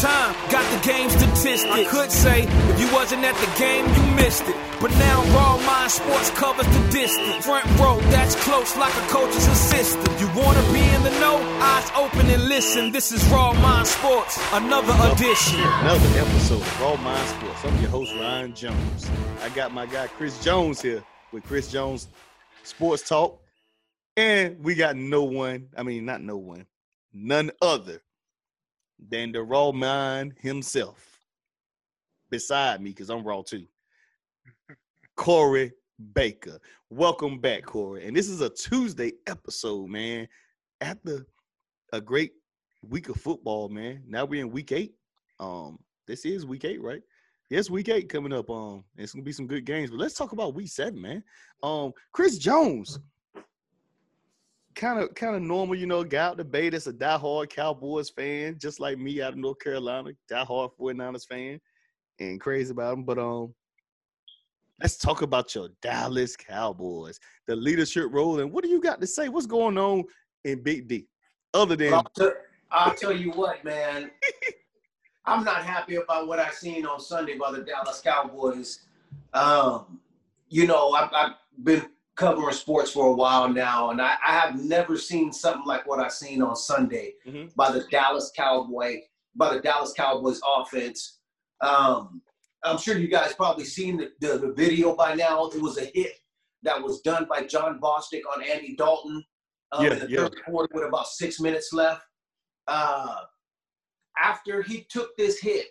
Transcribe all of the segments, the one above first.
time, got the game statistics. I could say if you wasn't at the game, you missed it. But now Raw Mind Sports covers the distance. Front row, that's close like a coach's assistant. You wanna be in the know? Eyes open and listen. This is Raw Mind Sports, another edition. Another episode of Raw Mind Sports. I'm your host, Ryan Jones. I got my guy Chris Jones here with Chris Jones Sports Talk. And we got no one, I mean, not no one, none other than the raw mind himself beside me, because I'm raw too. Corey Baker. Welcome back, Corey. And this is a Tuesday episode, man. After a great week of football, man. Now we're in week eight. Um, this is week eight, right? Yes, week eight coming up. Um, it's gonna be some good games, but let's talk about week seven, man. Um, Chris Jones, kind of kind of normal, you know, guy out the bay that's a diehard Cowboys fan, just like me out of North Carolina, diehard 49ers fan, and crazy about them. But um, let's talk about your Dallas Cowboys, the leadership role, and what do you got to say? What's going on in Big D? Other than I'll, t- I'll tell you what, man. I'm not happy about what I seen on Sunday by the Dallas Cowboys. Um, you know, I've, I've, been covering sports for a while now, and I, I, have never seen something like what I seen on Sunday mm-hmm. by the Dallas Cowboy, by the Dallas Cowboys offense. Um, I'm sure you guys probably seen the, the, the, video by now. It was a hit that was done by Jon Bostic on Andy Dalton um, yeah, in the yeah. third quarter with about six minutes left. Uh, after he took this hit,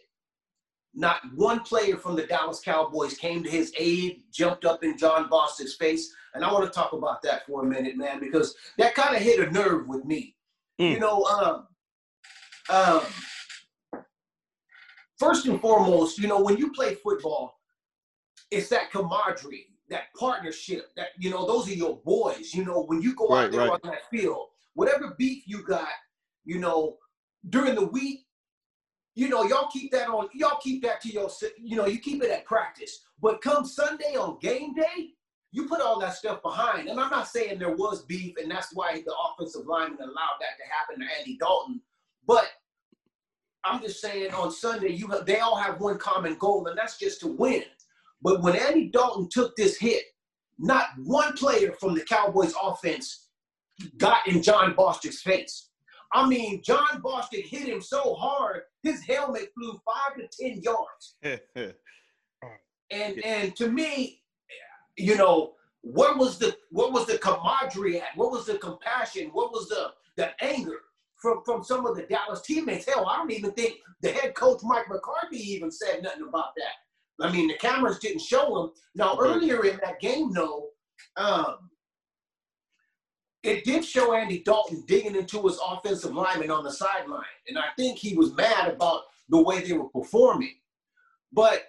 not one player from the Dallas Cowboys came to his aid, jumped up in Jon Bostic's face. And I want to talk about that for a minute, man, because that kind of hit a nerve with me. Mm. You know, um, um, first and foremost, you know, when you play football, it's that camaraderie, that partnership, that, you know, those are your boys. You know, when you go right, out there right. on that field, whatever beef you got, you know, during the week, you know, y'all keep that on, y'all keep that to your, you know, you keep it at practice. But come Sunday on game day, you put all that stuff behind. And I'm not saying there was beef, and that's why the offensive lineman allowed that to happen to Andy Dalton. But I'm just saying on Sunday, you have, they all have one common goal, and that's just to win. But when Andy Dalton took this hit, not one player from the Cowboys offense got in Jon Bostic's face. I mean, Jon Bostic hit him so hard, his helmet flew five to ten yards. and and to me, you know, what was the what was the camaraderie at? What was the compassion? What was the the anger from from some of the Dallas teammates? Hell, I don't even think the head coach Mike McCarthy even said nothing about that. I mean, the cameras didn't show him. Now, earlier in that game, though, um, it did show Andy Dalton digging into his offensive lineman on the sideline. And I think he was mad about the way they were performing. But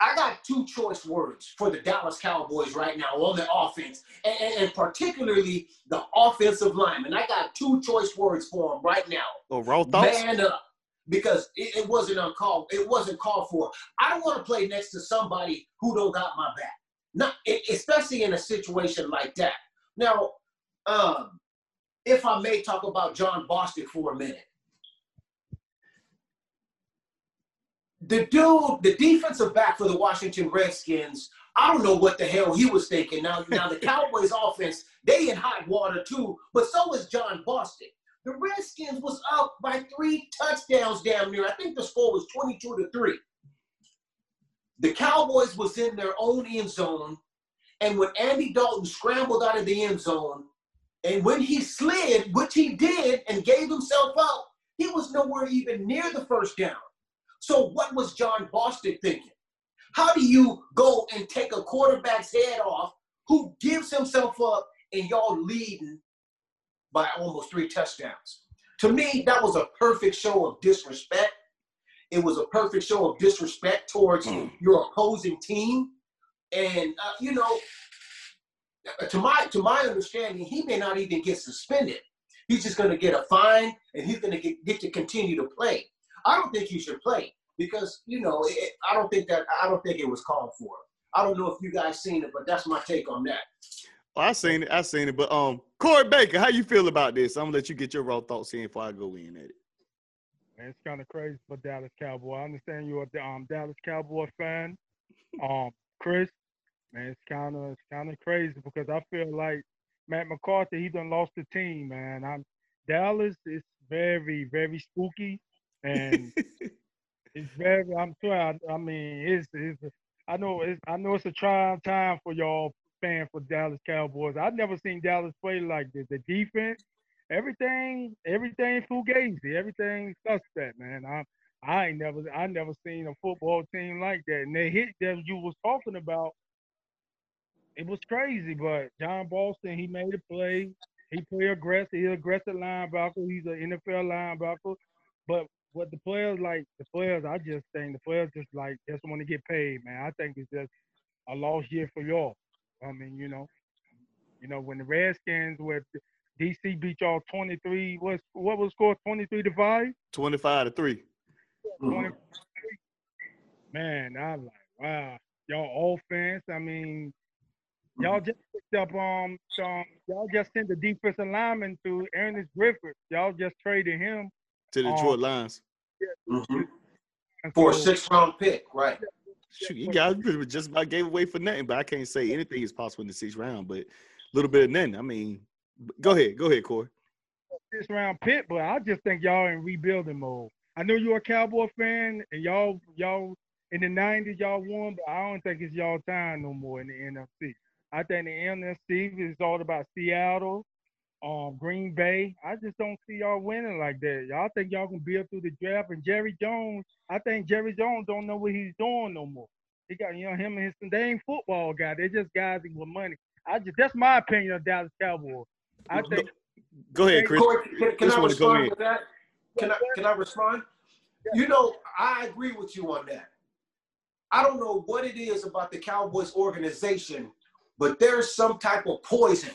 I got two choice words for the Dallas Cowboys right now on the offense, and, and, particularly the offensive lineman. I got two choice words for them right now. Oh, raw thoughts? Man up. Because it, it wasn't uncalled, it wasn't called for. I don't want to play next to somebody who don't got my back. Not especially in a situation like that. Now, um, if I may talk about Jon Bostic for a minute. The dude, the defensive back for the Washington Redskins, I don't know what the hell he was thinking. Now, now the Cowboys offense, they in hot water too, but so is Jon Bostic. The Redskins was up by three touchdowns down there. I think the score was 22 to 3. The Cowboys was in their own end zone and when Andy Dalton scrambled out of the end zone, and when he slid, which he did, and gave himself up, he was nowhere even near the first down. So what was Jon Bostic thinking? How do you go and take a quarterback's head off who gives himself up and y'all leading by almost three touchdowns? To me, that was a perfect show of disrespect. It was a perfect show of disrespect towards mm. your opposing team. And uh, you know, to my to my understanding, he may not even get suspended. He's just going to get a fine, and he's going to get, get to continue to play. I don't think he should play because you know it, I don't think that I don't think it was called for. I don't know if you guys seen it, but that's my take on that. Well, I seen it. I seen it. But um, Corey Baker, how you feel about this? I'm gonna let you get your raw thoughts in before I go in at it. Man, it's kind of crazy for Dallas Cowboy. I understand you're a um, Dallas Cowboy fan, um, Chris. Man, it's kind of it's kind of crazy because I feel like Matt McCarthy he done lost the team. Man, I'm Dallas is very very spooky and it's very. I'm sure. I, I mean, it's it's. I know it's I know it's a trying time for y'all fan for Dallas Cowboys. I've never seen Dallas play like this. The defense everything, everything fugazi, everything suspect, man. I I ain't never I never seen a football team like that. And they hit that you was talking about. It was crazy, but John Boston, he made a play. He play aggressive. He's aggressive linebacker. He's an NFL linebacker. But what the players like, the players, I just think the players just like just want to get paid, man. I think it's just a lost year for y'all. I mean, you know, you know when the Redskins with DC beat y'all 23. What what was score 23 to 5? 25 to 3. Man, I'm like, wow. Y'all offense. I mean, y'all just picked up um some y'all just sent the defensive lineman to Ernest Griffith. Y'all just traded him to the Detroit um, Lions. Mm-hmm. For a six round pick, right. Shoot, you guys just about gave away for nothing, but I can't say anything is possible in the sixth round, but a little bit of nothing. I mean, Go ahead. Go ahead, Corey. This round pit, but I just think y'all in rebuilding mode. I know you're a Cowboy fan, and y'all y'all in the '90s y'all won, but I don't think it's y'all time no more in the NFC. I think the NFC is all about Seattle, um, Green Bay. I just don't see y'all winning like that. Y'all think y'all can build through the draft, and Jerry Jones. I think Jerry Jones don't know what he's doing no more. He got you know him and his they ain't football guy. They're just guys with money. I just that's my opinion of Dallas Cowboys. I think. Go ahead, Chris. Corey, can, can I respond with that? Can I can I respond? You know, I agree with you on that. I don't know what it is about the Cowboys organization, but there's some type of poison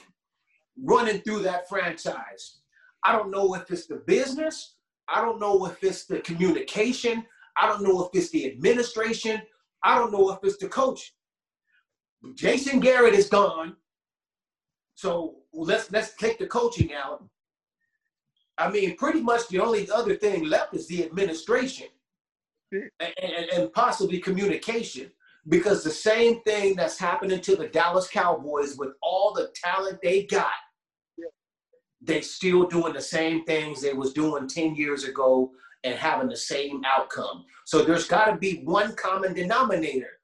running through that franchise. I don't know if it's the business. I don't know if it's the communication. I don't know if it's the administration. I don't know if it's the coach. Jason Garrett is gone. So let's let's take the coaching out. I mean, pretty much the only other thing left is the administration and, and, and, possibly communication. Because the same thing that's happening to the Dallas Cowboys with all the talent they got, they still doing the same things they was doing 10 years ago and having the same outcome. So there's got to be one common denominator.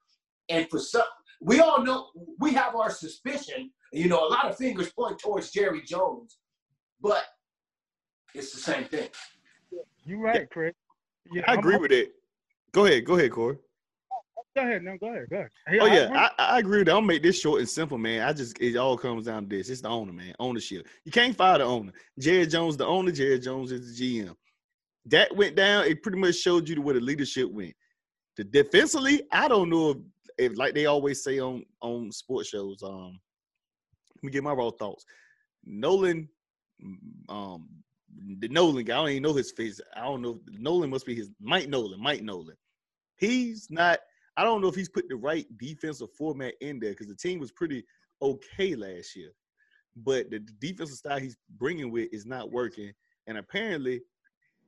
And for some, we all know, we have our suspicion you know, a lot of fingers point towards Jerry Jones, but it's the same thing. You're right, Chris. Yeah, I agree with it. Go ahead, go ahead, Corey. Go ahead, no, go ahead, go ahead. oh yeah, I, I, agree with that. I'll make this short and simple, man. I just it all comes down to this. It's the owner, man. Ownership. You can't fire the owner. Jared Jones, the owner. Jared Jones is the GM. That went down. It pretty much showed you where the leadership went. The defensively, I don't know if, if like they always say on on sports shows, um, let me get my raw thoughts. Nolan, um, the Nolan guy, I don't even know his face. I don't know. Nolan must be his Mike Nolan. Mike Nolan. He's not. I don't know if he's put the right defensive format in there because the team was pretty okay last year, but the defensive style he's bringing with is not working, and apparently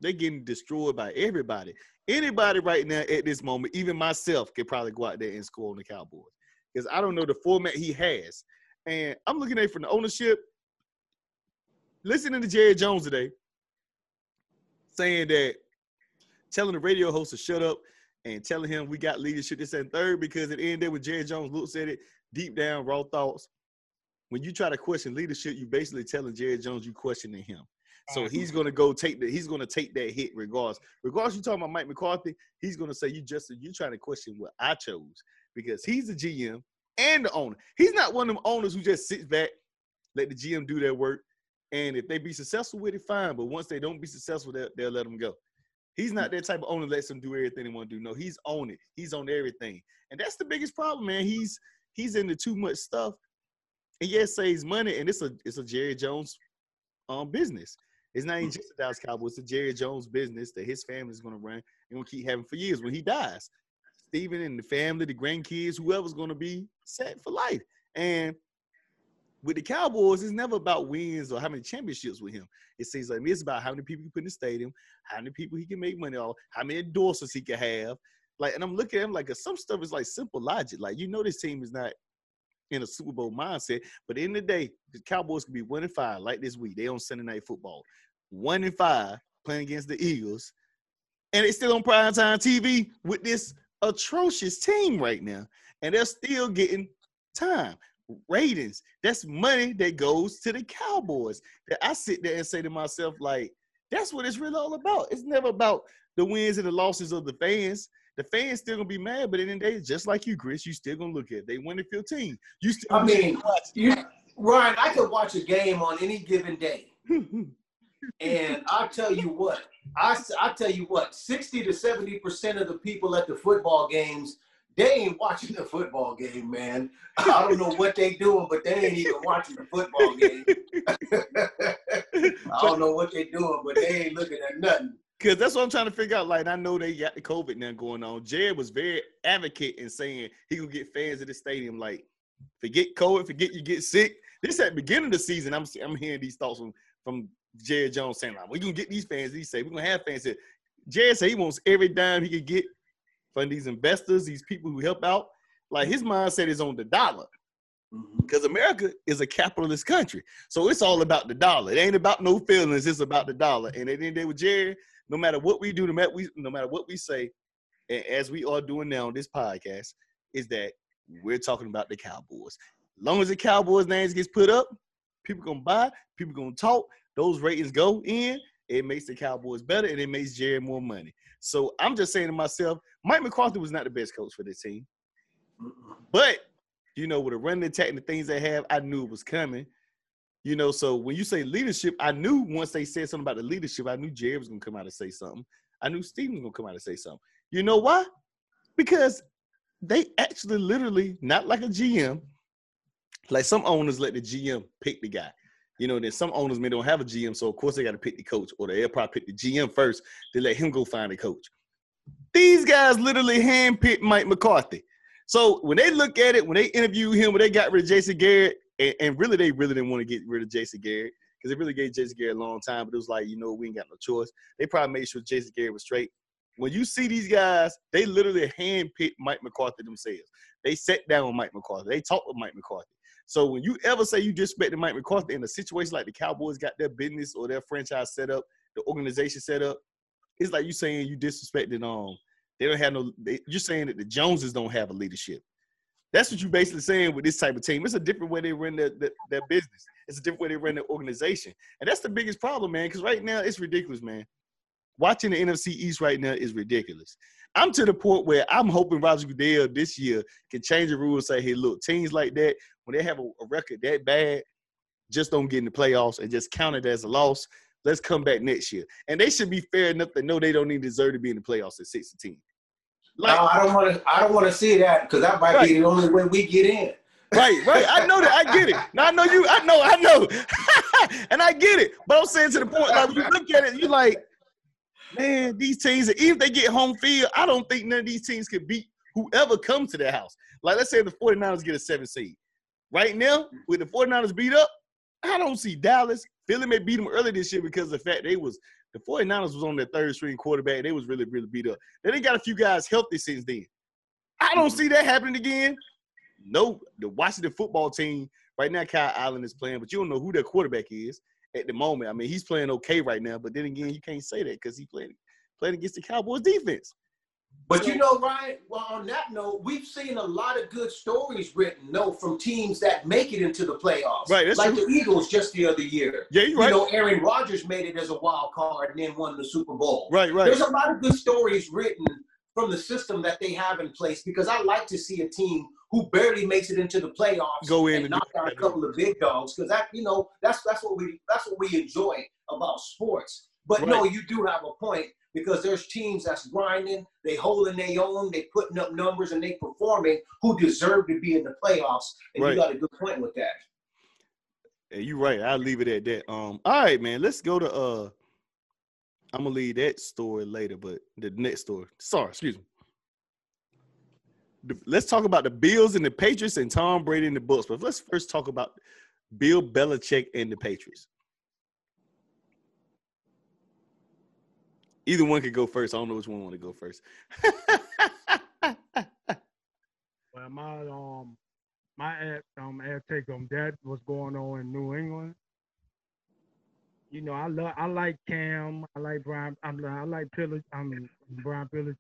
they're getting destroyed by everybody. Anybody right now at this moment, even myself, could probably go out there and score on the Cowboys because I don't know the format he has. And I'm looking at it from the ownership. Listening to Jerry Jones today, saying that telling the radio host to shut up and telling him we got leadership this and third because at the end there when Jerry Jones looks at it, deep down, raw thoughts. When you try to question leadership, you basically telling Jerry Jones you questioning him. So uh-huh. he's gonna go take that. he's gonna take that hit regardless. Regardless, you talking about Mike McCarthy, he's gonna say you just you trying to question what I chose because he's the GM and the owner. He's not one of them owners who just sits back, let the GM do their work, and if they be successful with it, fine. But once they don't be successful, they'll, they'll let them go. He's not that type of owner that lets him do everything he want to do. No, he's on it. He's on everything. And that's the biggest problem, man. He's he's into too much stuff. And yes, saves money, and it's a it's a Jerry Jones um business. It's not even mm. just the Dallas Cowboys, it's a Jerry Jones business that his family is gonna run and gonna keep having for years when he dies. Stephen and the family, the grandkids, whoever's gonna be set for life. And with the Cowboys, it's never about wins or how many championships with him. It seems like it's about how many people he put in the stadium, how many people he can make money off, how many endorsers he can have. Like, and I'm looking at him like some stuff is like simple logic. Like, you know, this team is not in a Super Bowl mindset, but in the day, the Cowboys can be one and five like this week. They on Sunday night football, one and five playing against the Eagles, and it's still on prime time TV with this atrocious team right now, and they're still getting time ratings. That's money that goes to the Cowboys. That I sit there and say to myself, like, that's what it's really all about. It's never about the wins and the losses of the fans. The fans still gonna be mad, but in the day, just like you, Chris, you still gonna look at it. they win the 15. You still I mean, you, Ryan, I could watch a game on any given day. and I tell you what, I, I tell you what, 60 to 70% of the people at the football games they ain't watching the football game, man. I don't know what they doing, but they ain't even watching the football game. I don't know what they doing, but they ain't looking at nothing. Cause that's what I'm trying to figure out. Like I know they got the COVID now going on. Jared was very advocate in saying he gonna get fans at the stadium. Like, forget COVID, forget you get sick. This at the beginning of the season, I'm I'm hearing these thoughts from from Jared Jones saying like, we gonna get these fans. He say we're gonna have fans here. Jared said he wants every dime he could get from these investors, these people who help out. Like his mindset is on the dollar. Because mm-hmm. America is a capitalist country. So it's all about the dollar. It ain't about no feelings, it's about the dollar. And at the end of the day with Jerry, no matter what we do, no matter, we, no matter what we say, as we are doing now on this podcast, is that we're talking about the Cowboys. As long as the Cowboys' names gets put up, people gonna buy, people gonna talk, those ratings go in, it makes the Cowboys better and it makes Jerry more money. So I'm just saying to myself, Mike McCarthy was not the best coach for this team. But, you know, with the running attack and the things they have, I knew it was coming. You know, so when you say leadership, I knew once they said something about the leadership, I knew Jerry was gonna come out and say something. I knew Stephen was gonna come out and say something. You know why? Because they actually literally, not like a GM, like some owners let the GM pick the guy. You know, then some owners may don't have a GM, so of course they got to pick the coach, or they'll probably pick the GM first to let him go find a coach. These guys literally handpicked Mike McCarthy. So when they look at it, when they interview him, when they got rid of Jason Garrett, and, and really they really didn't want to get rid of Jason Garrett because they really gave Jason Garrett a long time, but it was like, you know, we ain't got no choice. They probably made sure Jason Garrett was straight. When you see these guys, they literally handpicked Mike McCarthy themselves. They sat down with Mike McCarthy. They talked with Mike McCarthy. So when you ever say you disrespected Mike McCarthy in a situation like the Cowboys got their business or their franchise set up, the organization set up, it's like you saying you disrespected um they don't have no they, you're saying that the Joneses don't have a leadership. That's what you're basically saying with this type of team. It's a different way they run their, their, their business. It's a different way they run their organization. And that's the biggest problem, man, because right now it's ridiculous, man. Watching the NFC East right now is ridiculous. I'm to the point where I'm hoping Roger Goodell this year can change the rules and say, hey, look, teams like that, when they have a, a record that bad, just don't get in the playoffs and just count it as a loss. Let's come back next year. And they should be fair enough to know they don't even deserve to be in the playoffs at 16. Like, no, I don't want to. I don't want to see that because that might right. be the only way we get in. Right, right. I know that. I get it. Now I know you. I know. I know. and I get it. But I'm saying to the point, like when you look at it, you're like, man, these teams, even if they get home field, I don't think none of these teams can beat whoever comes to their house. Like, let's say the 49ers get a seven seed. Right now, mm. with the 49ers beat up, I don't see Dallas. Philly may beat them early this year because of the fact they was the 49ers was on their third string quarterback. They was really, really beat up. Then they got a few guys healthy since then. I don't mm-hmm. see that happening again. No, the Washington football team right now, Kyle Allen is playing, but you don't know who their quarterback is at the moment. I mean, he's playing okay right now, but then again, you can't say that because he played playing against the Cowboys defense. But you know, Ryan, well, on that note, we've seen a lot of good stories written, no, from teams that make it into the playoffs. Right. like true. the Eagles just the other year. Yeah, you're right. You know, Aaron Rodgers made it as a wild card and then won the Super Bowl. Right, right. There's a lot of good stories written from the system that they have in place because I like to see a team who barely makes it into the playoffs go in and, and knock out a couple of big dogs because that you know that's that's what we that's what we enjoy about sports. But right. no, you do have a point because there's teams that's grinding, they holding their own, they putting up numbers and they performing who deserve to be in the playoffs. And right. you got a good point with that. Yeah, you're right. I'll leave it at that. Um, all right, man. Let's go to uh I'm gonna leave that story later, but the next story. Sorry, excuse me. The, let's talk about the Bills and the Patriots and Tom Brady and the Bucs. But let's first talk about Bill Belichick and the Patriots. Either one could go first. I don't know which one want to go first. well, my um my ad um ad take on that what's going on in New England you know, I love I like Cam, I like Brian, I'm I like Pillage, I mean Brian Pillage,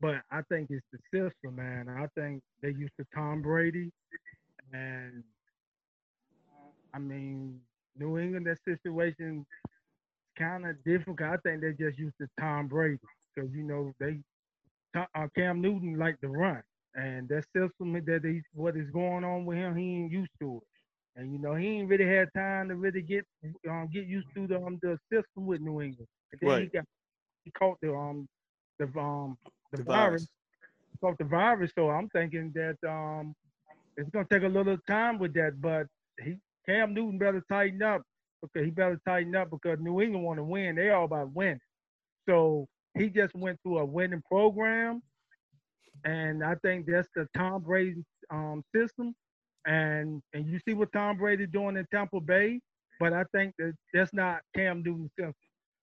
but I think it's the system, man. I think they used to Tom Brady, and I mean New England that situation kind of difficult. I think they just used to Tom Brady because you know they uh, Cam Newton like to run, and that system that he what is going on with him, he ain't used to it. And you know, he ain't really had time to really get um, get used to the um, the system with New England. And then right. he got he caught the um the um the, the virus. virus. Caught the virus. So I'm thinking that um it's gonna take a little time with that, but he Cam Newton better tighten up because he better tighten up because New England want to win. They all about winning. So he just went through a winning program, and I think that's the Tom Brady um, system. And and you see what Tom Brady doing in Tampa Bay, but I think that that's not Cam Newton.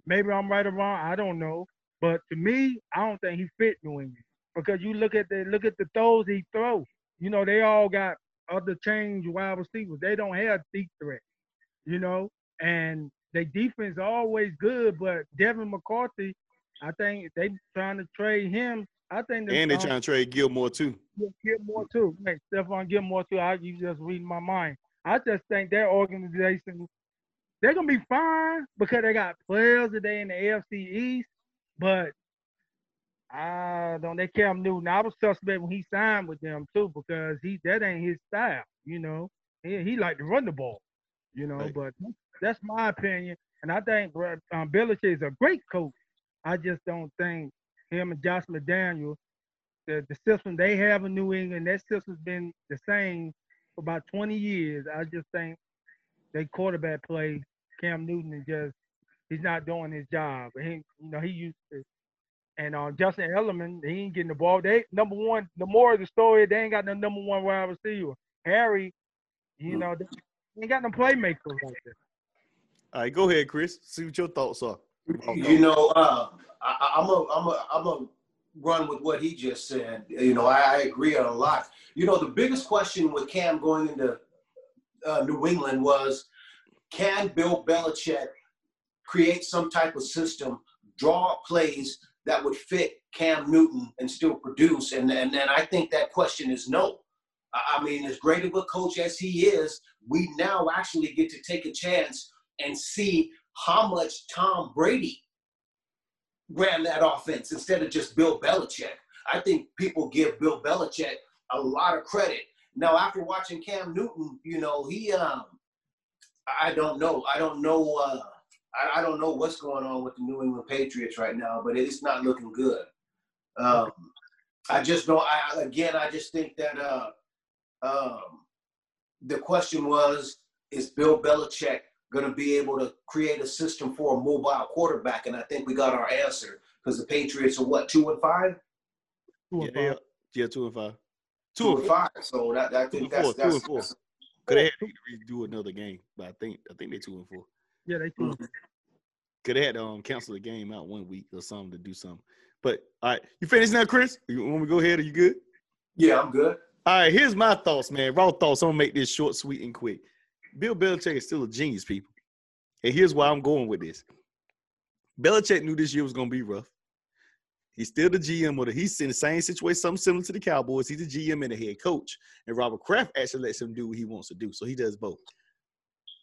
Maybe I'm right or wrong. I don't know. But to me, I don't think he fit New England because you look at the look at the throws he throws. You know, they all got other change wide receivers. They don't have deep threat. You know, and their defense always good, but Devin McCourty, I think they trying to trade him I think and they're trying to trade Gilmore too. Gilmore too. Hey, Stephon Gilmore too. I you just reading my mind. I just think their organization they're gonna be fine because they got players today in the AFC East, but I don't they Cam Newton. I was suspect when he signed with them too because he that ain't his style, you know. He, he like to run the ball, you know. Right. But that's my opinion, and I think um, Belichick is a great coach. I just don't think him and Josh McDaniel, the, the system they have in New England, that system's been the same for about 20 years. I just think they quarterback play, Cam Newton is just he's not doing his job. He, you know, he used to. And uh, Justin Elliman, he ain't getting the ball. They number one. The more of the story, they ain't got no number one wide receiver. Harry, you know, they ain't got no playmakers like that. All right, go ahead, Chris. See what your thoughts are. You know, uh, I, am a, I'm a, I'm a run with what he just said. You know, I, I, agree on a lot. You know, the biggest question with Cam going into uh, New England was, can Bill Belichick create some type of system, draw plays that would fit Cam Newton and still produce? And and then I think that question is no. I mean, as great of a coach as he is, we now actually get to take a chance and see how much Tom Brady ran that offense instead of just Bill Belichick. I think people give Bill Belichick a lot of credit. Now, after watching Cam Newton, you know, he, um, I don't know. I don't know. Uh, I, I, don't know what's going on with the New England Patriots right now, but it's not looking good. Um, I just don't. I, again, I just think that uh, um, the question was: Is Bill Belichick going to be able to create a system for a mobile quarterback? And I think we got our answer because the Patriots are what two and five. Two and yeah, five. yeah, two and five. Two, two and five. So that, I think that's, four, that's, two and four. Could they had to redo another game, but I think I think they two and four. Yeah, they 2 mm-hmm. Could they had to um, cancel the game out one week or something to do something. But all right, you finished now, Chris? You want me to go ahead? Are you good? Yeah, I'm good. All right, here's my thoughts, man. Raw thoughts. I'm gonna make this short, sweet, and quick. Bill Belichick is still a genius, people. And here's why I'm going with this. Belichick knew this year was going to be rough. He's still the GM or the, he's in the same situation, something similar to the Cowboys. He's the GM and the head coach. And Robert Kraft actually lets him do what he wants to do. So he does both.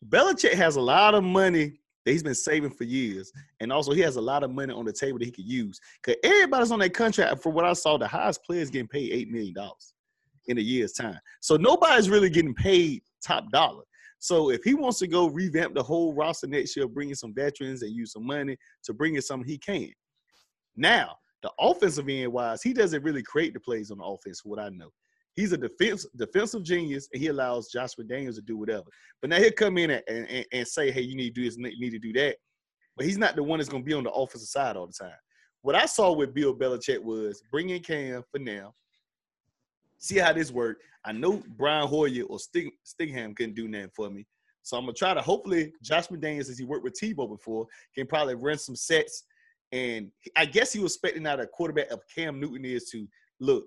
Belichick has a lot of money that he's been saving for years. And also he has a lot of money on the table that he could use. Because everybody's on that contract. For what I saw, the highest player is getting paid $8 million in a year's time. So nobody's really getting paid top dollar. So if he wants to go revamp the whole roster next year, bring in some veterans and use some money to bring in something, he can. Now, the offensive end wise, he doesn't really create the plays on the offense, what I know. He's a defense defensive genius, and he allows Joshua Daniels to do whatever. But now he'll come in and, and, and say, "Hey, you need to do this, you need to do that." But he's not the one that's going to be on the offensive side all the time. What I saw with Bill Belichick was bring in Cam for now, see how this worked. I know Brian Hoyer or Stig, Stingham couldn't do nothing for me. So I'm gonna try to hopefully Josh McDaniels, as he worked with Tebow before, can probably run some sets. And I guess he was expecting out a quarterback of Cam Newton is to look,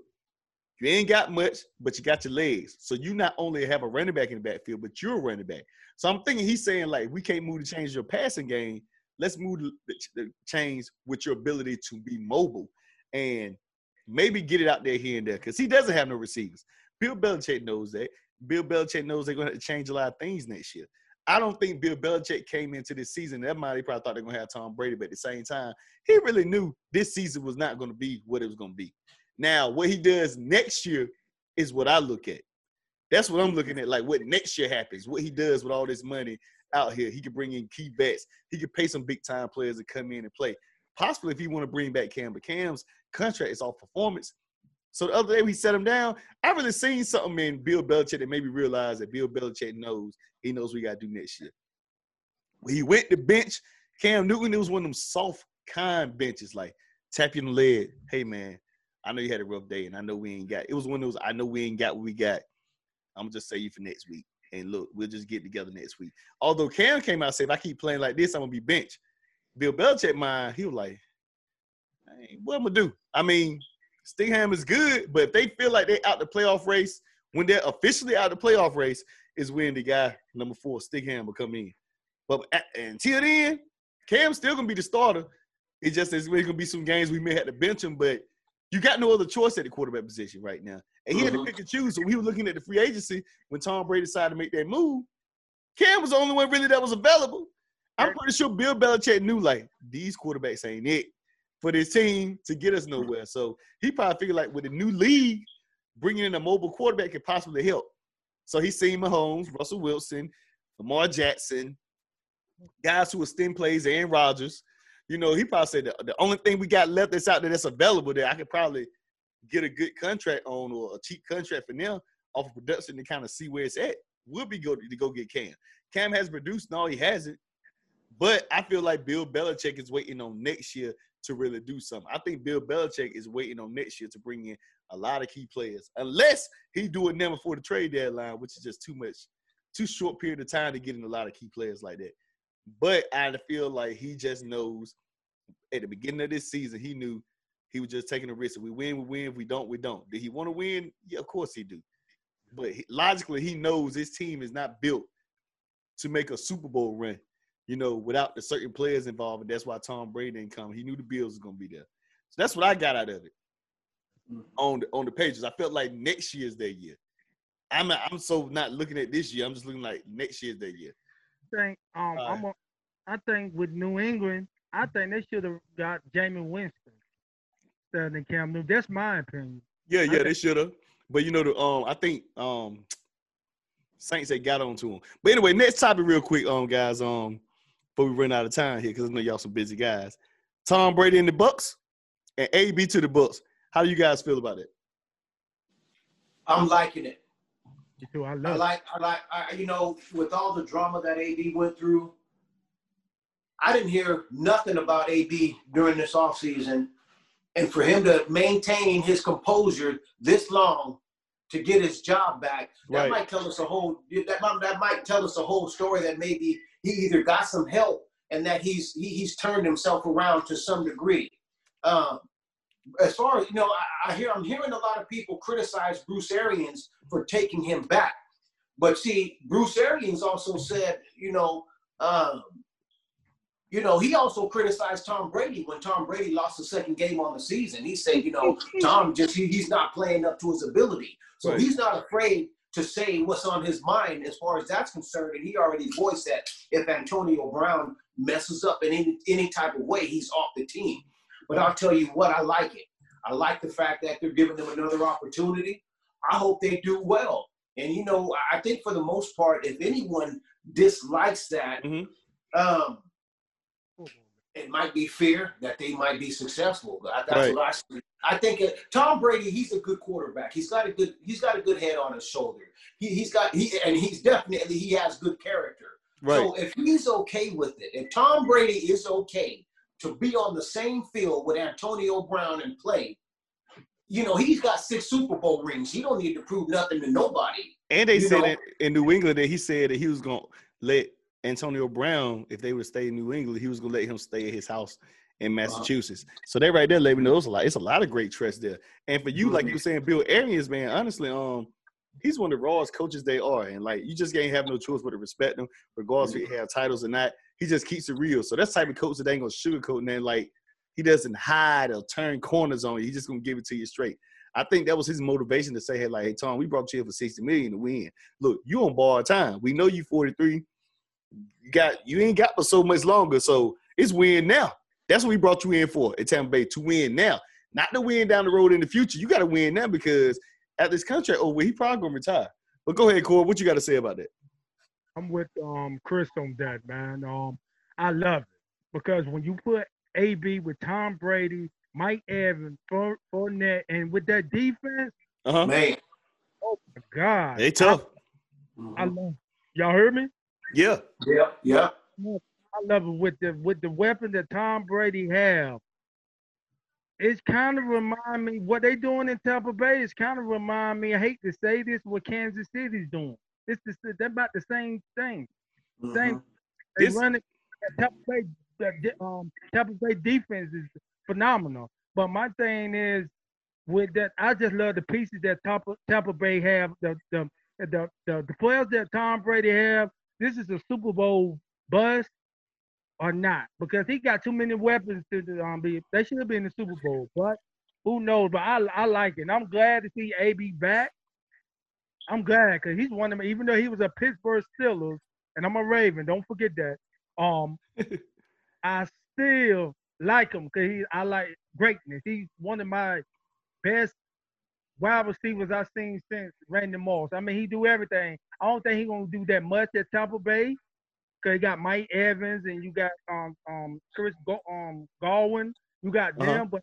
you ain't got much, but you got your legs. So you not only have a running back in the backfield, but you're a running back. So I'm thinking he's saying like we can't move to change your passing game. Let's move the, the change with your ability to be mobile and maybe get it out there here and there because he doesn't have no receivers. Bill Belichick knows that. Bill Belichick knows they're going to, change a lot of things next year. I don't think Bill Belichick came into this season. That might probably thought they're going to have Tom Brady, but at the same time, he really knew this season was not going to be what it was going to be. Now, what he does next year is what I look at. That's what I'm looking at. Like what next year happens, what he does with all this money out here. He could bring in key bets. He could pay some big time players to come in and play. Possibly if you want to bring back Cam, but Cam's contract is off performance. So the other day we set him down. I really seen something in Bill Belichick that made me realize that Bill Belichick knows he knows we got to do next year. When he went to bench Cam Newton, it was one of them soft, kind benches, like tap you on the leg. Hey man, I know you had a rough day, and I know we ain't got. It was one of those. I know we ain't got what we got. I'm gonna just say you for next week, and look, we'll just get together next week. Although Cam came out and said, if I keep playing like this, I'm gonna be benched. Bill Belichick, mind, he was like, hey, what I'm gonna do? I mean, Stingham is good, but if they feel like they're out the playoff race, when they're officially out the playoff race, is when the guy number four, Stingham, will come in. But at, until then, Cam's still gonna be the starter. It just there's gonna be some games we may have to bench him, but you got no other choice at the quarterback position right now. And he mm-hmm. had to mm-hmm. pick and choose. So we were looking at the free agency when Tom Brady decided to make that move. Cam was the only one really that was available. I'm pretty sure Bill Belichick knew like these quarterbacks ain't it for this team to get us nowhere. So he probably figured like with a new league, bringing in a mobile quarterback could possibly help. So he's seen Mahomes, Russell Wilson, Lamar Jackson, guys who extend plays, Aaron Rodgers. You know, he probably said the, the only thing we got left that's out there that's available that I could probably get a good contract on or a cheap contract for them off of production to kind of see where it's at would be go to go get Cam. Cam has produced, no, he hasn't. But I feel like Bill Belichick is waiting on next year to really do something. I think Bill Belichick is waiting on next year to bring in a lot of key players, unless he do it now before the trade deadline, which is just too much, too short period of time to get in a lot of key players like that. But I feel like he just knows at the beginning of this season, he knew he was just taking a risk. If we win, we win. If we don't, we don't. Did he want to win? Yeah, of course he do. But he, logically, he knows his team is not built to make a Super Bowl run you know, without the certain players involved. And that's why Tom Brady didn't come. He knew the Bills was gonna be there. So that's what I got out of it. Mm-hmm. On the on the pages. I felt like next year's their year. I'm I'm so not looking at this year. I'm just looking like next year's their year. I think um uh, I'm a, I think with New England, I think they should have got Jameis Winston instead than Cam Newton. That's my opinion. Yeah, yeah, they should have. But you know, the um, I think um, Saints they got on to him. But anyway, next topic, real quick, um, guys. Um, before we run out of time here, because I know y'all some busy guys. Tom Brady in the Bucs and AB to the Bucs. How do you guys feel about it? I'm liking it. You too. I, love. I like, I like, I, you know, with all the drama that AB went through, I didn't hear nothing about AB during this offseason. And for him to maintain his composure this long to get his job back, that right. might tell us a whole that might, that might tell us a whole story that maybe he either got some help and that he's he, he's turned himself around to some degree. Um, as far as you know, I, I, hear I'm hearing a lot of people criticize Bruce Arians for taking him back, but see, Bruce Arians also said, you know, um, you know, he also criticized Tom Brady when Tom Brady lost the second game on the season. He said, you know, Tom just he, he's not playing up to his ability, so right. he's not afraid to say what's on his mind as far as that's concerned. And he already voiced that if Antonio Brown messes up in any, any type of way, he's off the team. But I'll tell you what, I like it. I like the fact that they're giving them another opportunity. I hope they do well. And you know, I think for the most part, if anyone dislikes that, mm-hmm. um, it might be fear that they might be successful. That's right. what I see. I think it, Tom Brady, he's a good quarterback. He's got a good, he's got a good head on his shoulder. He, he's got, he, and he's definitely, he has good character. Right. So if he's okay with it, if Tom Brady is okay to be on the same field with Antonio Brown and play, you know, he's got six Super Bowl rings. He don't need to prove nothing to nobody. And they said that in New England that he said that he was gonna let Antonio Brown, if they would stay in New England, he was gonna let him stay at his house in. Massachusetts. Uh-huh. So they right there let me know it's a lot. It's a lot of great trust there. And for you, mm-hmm. like you were saying, Bill Arians, man, honestly, um, he's one of the rawest coaches they are, and like you just can't have no choice but to respect him, regardless mm-hmm. if he have titles or not. He just keeps it real. So that's type of coach that ain't gonna sugarcoat and then like he doesn't hide or turn corners on you. He's just gonna give it to you straight. I think that was his motivation to say, hey, like, hey, Tom, we brought you here for 60 million to win. Look, you on borrowed time. We know you 43. You got you ain't got for so much longer. So it's win now. That's what we brought you in for at Tampa Bay to win now. Not to win down the road in the future. You got to win now because at this contract over, he probably gonna retire. But go ahead, Corey. What you got to say about that? I'm with um Chris on that, man. Um, I love it because when you put AB with Tom Brady, Mike Evans, Fournette, and with that defense, uh-huh. man, oh my God, they tough. I, I love. Y'all heard me? Yeah. Yeah. Yeah. I love it with the with the weapon that Tom Brady have. It's kind of remind me what they doing in Tampa Bay. It's kind of remind me. I hate to say this, what Kansas City's doing. It's the, they're about the same thing. Mm-hmm. Same. They this, run it. Tampa Bay, um, Tampa Bay defense is phenomenal. But my thing is with that, I just love the pieces that Tampa, Tampa Bay have. The, the the the the players that Tom Brady have. This is a Super Bowl bust or not because he got too many weapons to um, be. They should have been in the Super Bowl, but who knows? But I I like it. I'm glad to see AB back. I'm glad because he's one of them. Even though he was a Pittsburgh Steelers and I'm a Raven, don't forget that. Um, I still like him because he I like greatness. He's one of my best wide receivers I've seen since Randy Moss. I mean, he do everything. I don't think he's gonna do that much at Tampa Bay. Cause you got Mike Evans and you got um um Chris Go- um Godwin. You got uh-huh. them, but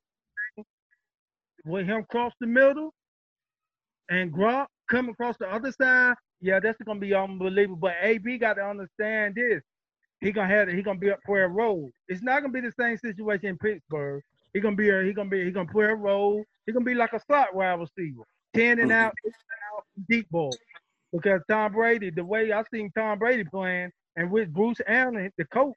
with him cross the middle and Gronk coming across the other side, yeah, that's gonna be unbelievable. But AB got to understand this. He gonna have it. he gonna be up for a role. It's not gonna be the same situation in Pittsburgh. He gonna be a, he gonna be he gonna play a role. He gonna be like a slot wide receiver, ten and out, out, deep ball. Because Tom Brady, the way I seen Tom Brady playing, and with Bruce Allen, the coach,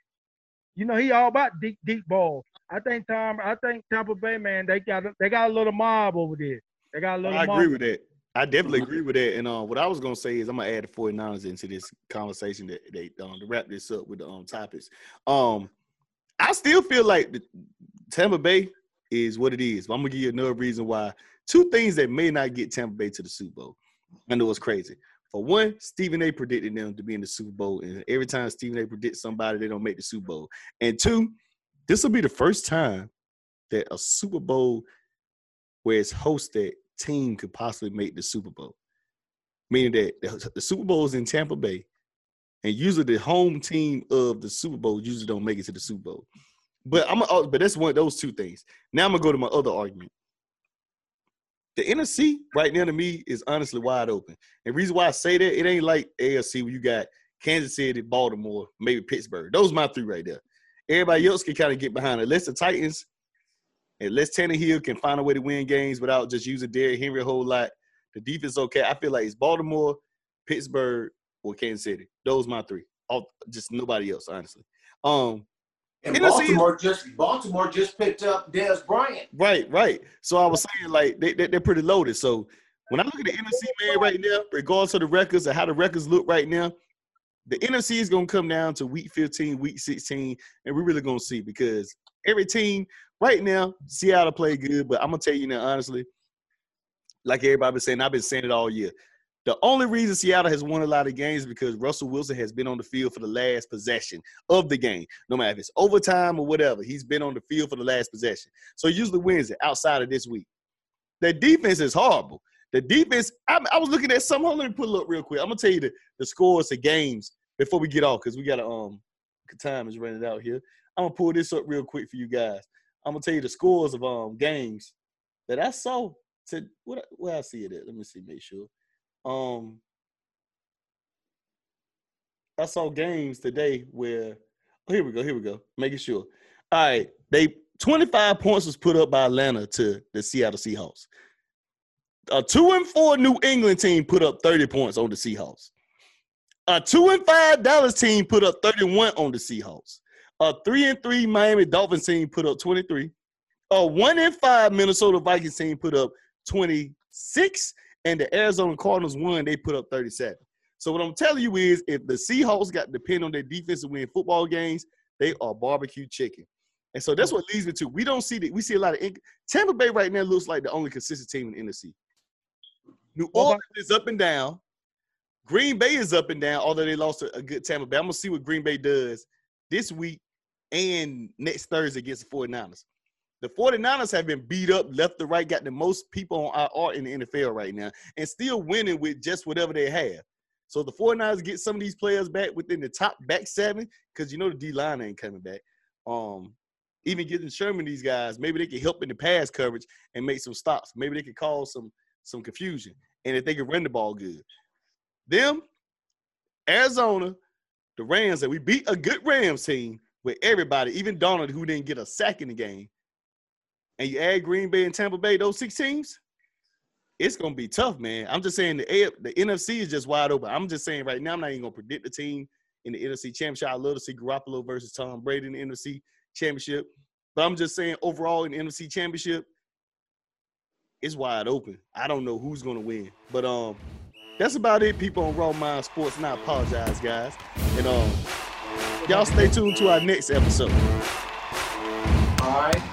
you know, he all about deep, deep ball. I think Tom, I think Tampa Bay, man, they got they got a little mob over there. They got a little. I mob. agree with that. I definitely agree with that. And uh, what I was gonna say is I'm gonna add the 49ers into this conversation that they um, to wrap this up with the um topics. Um, I still feel like the Tampa Bay is what it is. But I'm gonna give you another reason why. Two things that may not get Tampa Bay to the Super Bowl. I know it's crazy. For one, Stephen A. predicted them to be in the Super Bowl, and every time Stephen A. predicts somebody, they don't make the Super Bowl. And two, this will be the first time that a Super Bowl where it's hosted team could possibly make the Super Bowl. Meaning that the, Super Bowl is in Tampa Bay, and usually the home team of the Super Bowl usually don't make it to the Super Bowl. But I'm a, uh, but that's one of those two things. Now I'm gonna go to my other argument the NFC right now to me is honestly wide open. And reason why I say that, it ain't like AFC where you got Kansas City, Baltimore, maybe Pittsburgh. Those my three right there. Everybody else can kind of get behind it. Unless the Titans, and unless Tannehill can find a way to win games without just using Derrick Henry a whole lot. The defense okay. I feel like it's Baltimore, Pittsburgh, or Kansas City. Those my three. All just nobody else, honestly. Um, and Baltimore just Baltimore just picked up Dez Bryant. Right, right. So I was saying like they, they are pretty loaded. So when I look at the NFC man right now, regardless of the records and how the records look right now, the NFC is gonna come down to week 15, week 16, and we're really gonna see because every team right now, Seattle play good, but I'm gonna tell you now honestly, like everybody been saying, I've been saying it all year. The only reason Seattle has won a lot of games is because Russell Wilson has been on the field for the last possession of the game. No matter if it's overtime or whatever, he's been on the field for the last possession. So he usually wins it outside of this week. The defense is horrible. The defense, I, I was looking at some. Let me pull up real quick. I'm gonna tell you the, the scores of games before we get off because we got to um time is running out here. I'm gonna pull this up real quick for you guys. I'm gonna tell you the scores of um games that I saw to what where I see it at. Let me see, make sure. Um I saw games today where oh, here we go, here we go. Making sure. All right, they 25 points was put up by Atlanta to the Seattle Seahawks. A two and four New England team put up 30 points on the Seahawks. A two and five Dallas team put up 31 on the Seahawks. A three and three Miami Dolphins team put up 23. A one and five Minnesota Vikings team put up 26. And the Arizona Cardinals won, they put up 37. So what I'm telling you is if the Seahawks got to depend on their defense to win football games, they are barbecue chicken. And so that's what leads me to we don't see that we see a lot of Tampa Bay right now looks like the only consistent team in the NFC. New Orleans is up and down. Green Bay is up and down, although they lost a, a good Tampa Bay. I'm gonna see what Green Bay does this week and next Thursday against the 49ers. The 49ers have been beat up left to right, got the most people on IR in the NFL right now, and still winning with just whatever they have. So the 49ers get some of these players back within the top back seven, because you know the D line ain't coming back. Um, even getting Sherman these guys, maybe they can help in the pass coverage and make some stops. Maybe they can cause some some confusion. And if they can run the ball good. Them, Arizona, the Rams, and we beat a good Rams team with everybody, even Donald, who didn't get a sack in the game. And you add Green Bay and Tampa Bay, those six teams, it's gonna be tough, man. I'm just saying the A- the NFC is just wide open. I'm just saying right now, I'm not even gonna predict the team in the NFC Championship. I love to see Garoppolo versus Tom Brady in the NFC Championship, but I'm just saying overall in the NFC Championship, it's wide open. I don't know who's gonna win, but um, that's about it. People on Raw Mind Sports, and I apologize, guys. And um, y'all stay tuned to our next episode. All right.